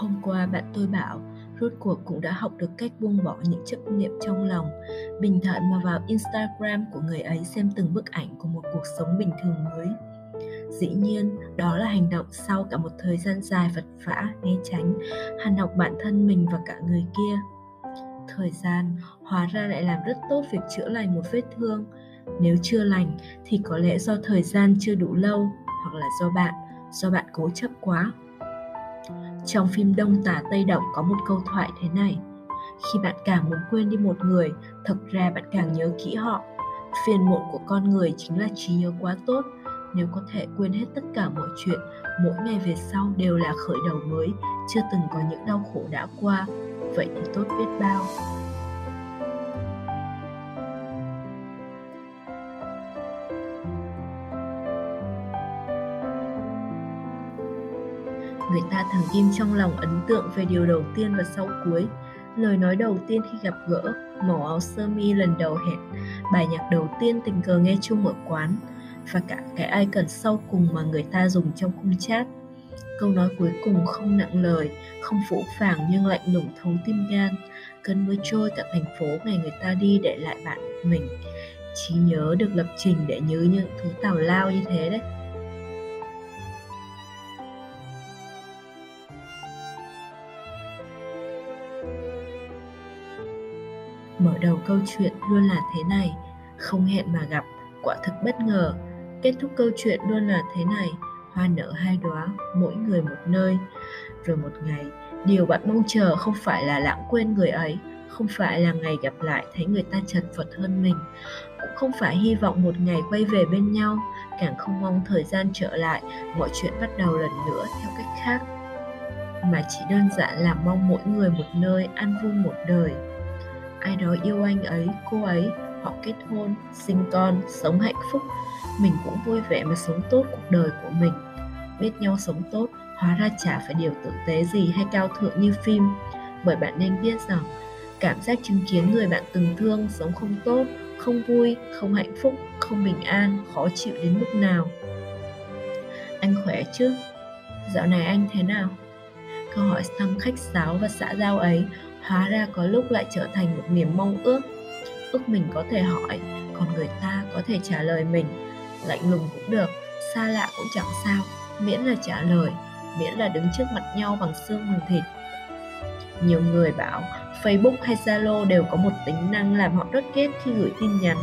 Hôm qua bạn tôi bảo rốt cuộc cũng đã học được cách buông bỏ những chấp niệm trong lòng, bình thản mà vào Instagram của người ấy xem từng bức ảnh của một cuộc sống bình thường mới. Dĩ nhiên, đó là hành động sau cả một thời gian dài vật vã, né tránh, hàn học bản thân mình và cả người kia. Thời gian hóa ra lại làm rất tốt việc chữa lành một vết thương. Nếu chưa lành thì có lẽ do thời gian chưa đủ lâu hoặc là do bạn, do bạn cố chấp quá. Trong phim Đông Tả Tây Động có một câu thoại thế này Khi bạn càng muốn quên đi một người, thực ra bạn càng nhớ kỹ họ. Phiền muộn của con người chính là trí nhớ quá tốt. Nếu có thể quên hết tất cả mọi chuyện, mỗi ngày về sau đều là khởi đầu mới Chưa từng có những đau khổ đã qua, vậy thì tốt biết bao. Người ta thường ghim trong lòng ấn tượng về điều đầu tiên và sau cuối. Lời nói đầu tiên khi gặp gỡ, màu áo sơ mi lần đầu hẹn, bài nhạc đầu tiên tình cờ nghe chung ở quán, và cả cái ai cần sau cùng mà người ta dùng trong khung chat. Câu nói cuối cùng không nặng lời, không phũ phàng nhưng lạnh lùng thấu tim gan, cơn mưa trôi cả thành phố ngày người ta đi để lại bạn mình. Trí nhớ được lập trình để nhớ những thứ tào lao như thế đấy. Mở đầu câu chuyện luôn là thế này. Không hẹn mà gặp, quả thực bất ngờ. Kết thúc câu chuyện luôn là thế này, hoa nở hai đóa, mỗi người một nơi. Rồi một ngày, điều bạn mong chờ không phải là lãng quên người ấy, không phải là ngày gặp lại thấy người ta chật vật hơn mình, cũng không phải hy vọng một ngày quay về bên nhau. Càng không mong thời gian trở lại, mọi chuyện bắt đầu lần nữa theo cách khác. Mà chỉ đơn giản là mong mỗi người một nơi an vui một đời ai đó yêu anh ấy, cô ấy, họ kết hôn, sinh con, sống hạnh phúc. Mình cũng vui vẻ mà sống tốt cuộc đời của mình. Biết nhau sống tốt, hóa ra chả phải điều tử tế gì hay cao thượng như phim. Bởi bạn nên biết rằng, cảm giác chứng kiến người bạn từng thương sống không tốt, không vui, không hạnh phúc, không bình an, khó chịu đến mức nào? Anh khỏe chứ? Dạo này anh thế nào? Câu hỏi thăm khách sáo và xã giao ấy hóa ra có lúc lại trở thành một niềm mong ước. Ước mình có thể hỏi, còn người ta có thể trả lời mình. Lạnh lùng cũng được, xa lạ cũng chẳng sao, miễn là trả lời, miễn là đứng trước mặt nhau bằng xương bằng thịt. Nhiều người bảo, facebook hay zalo đều có một tính năng làm họ rất ghét khi gửi tin nhắn.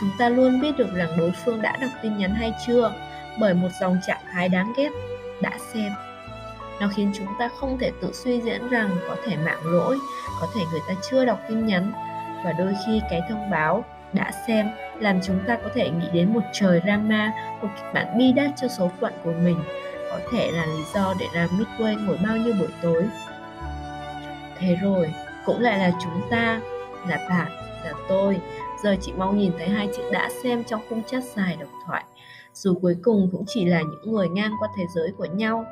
Chúng ta luôn biết được rằng đối phương đã đọc tin nhắn hay chưa, bởi một dòng trạng thái đáng ghét. Đã xem nó khiến chúng ta không thể tự suy diễn rằng có thể mạng lỗi, có thể người ta chưa đọc tin nhắn. Và đôi khi cái thông báo đã xem làm chúng ta có thể nghĩ đến một trời drama, một kịch bản bi đát cho số phận của mình. Có thể là lý do để làm midway ngồi bao nhiêu buổi tối. Thế rồi, cũng lại là chúng ta, là bạn, là tôi. Giờ chị mong nhìn thấy hai chữ đã xem trong khung chat dài độc thoại. Dù cuối cùng cũng chỉ là những người ngang qua thế giới của nhau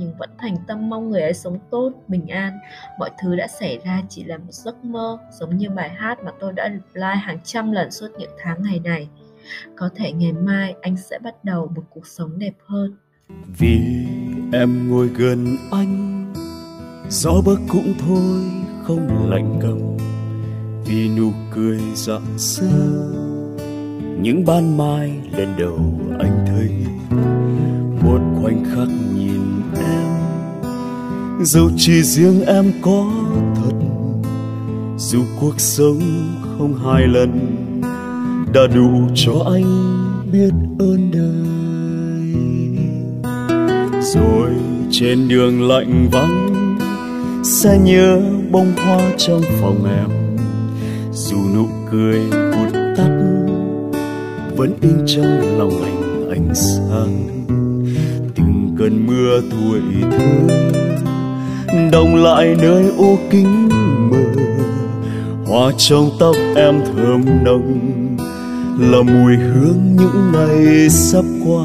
nhưng vẫn thành tâm mong người ấy sống tốt, bình an. Mọi thứ đã xảy ra chỉ là một giấc mơ, giống như bài hát mà tôi đã reply hàng trăm lần suốt những tháng ngày này. Có thể ngày mai anh sẽ bắt đầu một cuộc sống đẹp hơn. Vì em ngồi gần anh, gió bấc cũng thôi không lạnh cầm. Vì nụ cười rạng rỡ, những ban mai lần đầu anh thấy một khoảnh khắc dẫu chỉ riêng em có thật, dù cuộc sống không hai lần, đã đủ cho anh biết ơn đời. Rồi trên đường lạnh vắng, sẽ nhớ bông hoa trong phòng em. Dù nụ cười vụt tắt, vẫn in trong lòng anh ánh sáng. Từng cơn mưa tuổi thơ đồng lại nơi ô kính mờ. Hoa trong tóc em thơm nồng, là mùi hương những ngày sắp qua.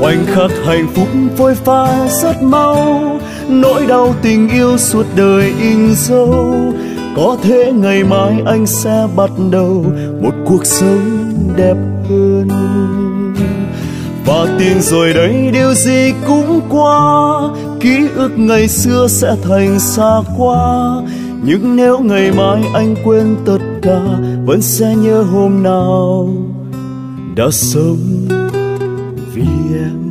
Khoảnh khắc hạnh phúc vội pha rất mau, nỗi đau tình yêu suốt đời in dấu. Có thể ngày mai anh sẽ bắt đầu một cuộc sống đẹp hơn. Và tin rồi đây điều gì cũng qua ký ức ngày xưa sẽ thành xa qua. Nhưng nếu ngày mai anh quên tất cả, vẫn sẽ nhớ hôm nào đã sống vì em.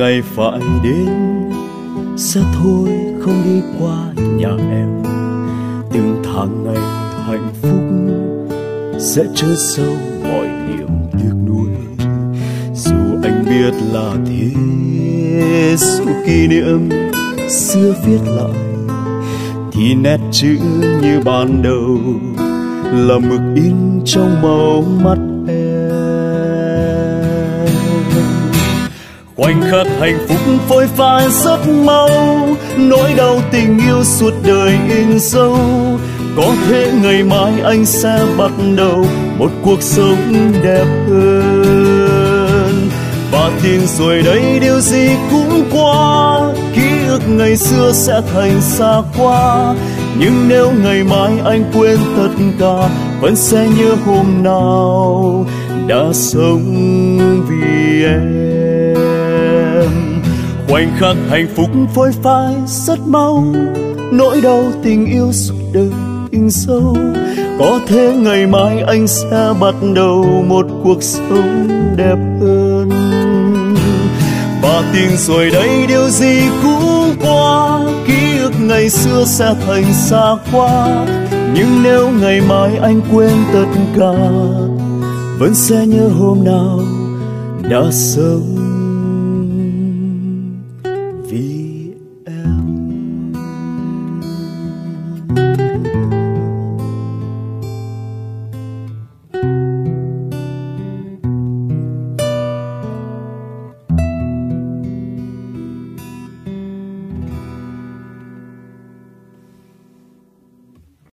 Ngày phải đến, sẽ thôi không đi qua nhà em. Từng tháng ngày hạnh phúc sẽ trở sâu mọi niềm tiếc nuối. Dù anh biết là thế, dù kỷ niệm xưa viết lại, thì nét chữ như ban đầu là mực in trong màu mắt khoảnh khắc hạnh phúc phôi pha rất mau, nỗi đau tình yêu suốt đời in sâu. Có thể ngày mai anh sẽ bắt đầu một cuộc sống đẹp hơn. Và tin rồi đây điều gì cũng qua, ký ức ngày xưa sẽ thành xa qua. Nhưng nếu ngày mai anh quên tất cả, vẫn sẽ nhớ hôm nào đã sống vì em khoảnh khắc hạnh phúc phôi phai rất mau. Nỗi đau tình yêu suốt đời in sâu. Có thể ngày mai anh sẽ bắt đầu một cuộc sống đẹp hơn. Và tin rồi đây điều gì cũng qua, ký ức ngày xưa sẽ thành xa qua. Nhưng nếu ngày mai anh quên tất cả, vẫn sẽ nhớ hôm nào đã sống